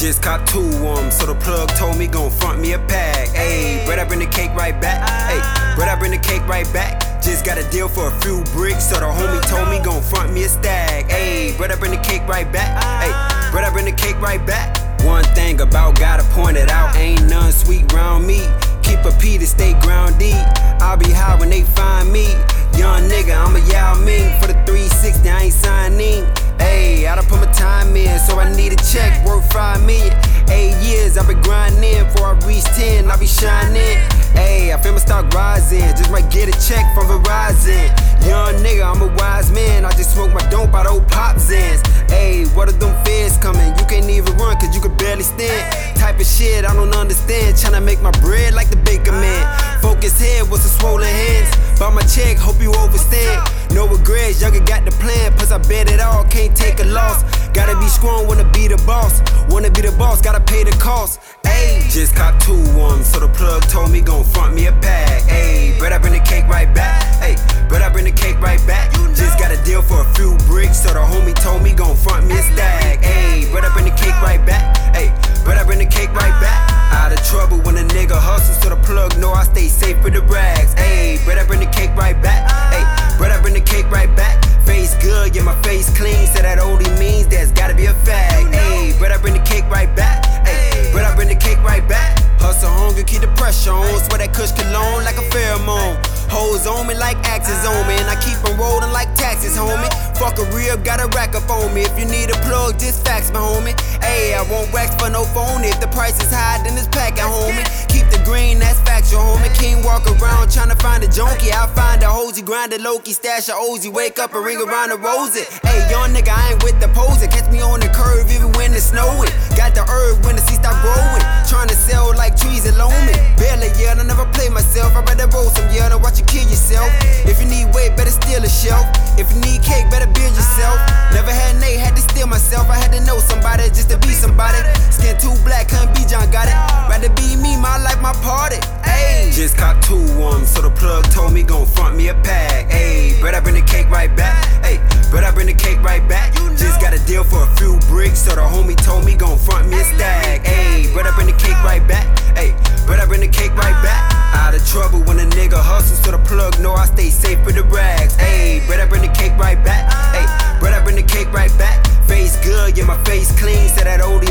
two of 'em, so the plug told me gon' front me a pack. Ayy, bread I bring the cake right back. Ayy, bread I bring the cake right back. Just got a deal for a few bricks, so the homie told me gon' front me a stack. Ayy, bread I bring the cake right back. Ayy, bread I bring the cake right back. One thing about gotta need a check worth five million. Eight years, I've been grinding. Before I reach 10, I'll be shining. Ayy, I feel my stock rising. Just might get a check from Verizon. Young nigga, I'm a wise man. I just smoke my dope out old pop zans. Ayy, what are them feds coming? You can't even run, cause you can barely stand. Type of shit I don't understand. Tryna make my bread like the baker man. Focus head with some swollen hands. Buy my check, hope you overstand. No regrets, younger got the plan. Plus, I bet it all, can't take a loss. Gotta be strong, wanna be the boss. Wanna be the boss, gotta pay the cost. Ayy, just caught two ones, so the plug told me gon' front me a pack. Ayy, bread I bring the cake right back. Ayy, bread I bring the cake right back. Just got a deal for a few bricks, so the homie told me gon' front me a stack. Ayy, bread I bring the cake right back. Ayy, bread I bring the cake right back. Out of trouble when a nigga hustles, so the plug know I stay safe with the rags. Ayy, bread I bring the cake right back. Ayy, bread I bring the cake right back. Face good, yeah, my face clean, so that only means there's gotta be a fact. Ayy, bread I bring the cake right back. Ayy, bread I bring the cake right back. Hustle hunger, keep the pressure on. Swear that kush cologne like a pheromone. Hoes on me like axes on me, a real, got a rack up on me. If you need a plug, just fax my homie. Ayy, I won't wax for no phone. If the price is high, then it's packing, homie. Keep the green, that's factual, homie. King walk around tryna find a junkie. I find a hosey, grind a Loki, stash a Ozy. Wake up and ring around the rosy. Ayy, young nigga, I ain't with the You need cake, better build yourself. Never had Nate, had to steal myself. I had to know somebody just to be somebody. Skin too black, couldn't be John, got it. Rather be me, my life, my party. Ayy. Just caught two of 'em, so the plug told me gon' front me a pack. Ayy, bread I bring the cake right back. Ayy, bread I bring the cake right back. Just got a deal for a few bricks, so trouble when a nigga hustles, so the plug No, I stay safe with the rags. Ayy, bread I bring the cake right back. Ayy, bread I bring the cake right back. Face good, yeah, my face clean, so that only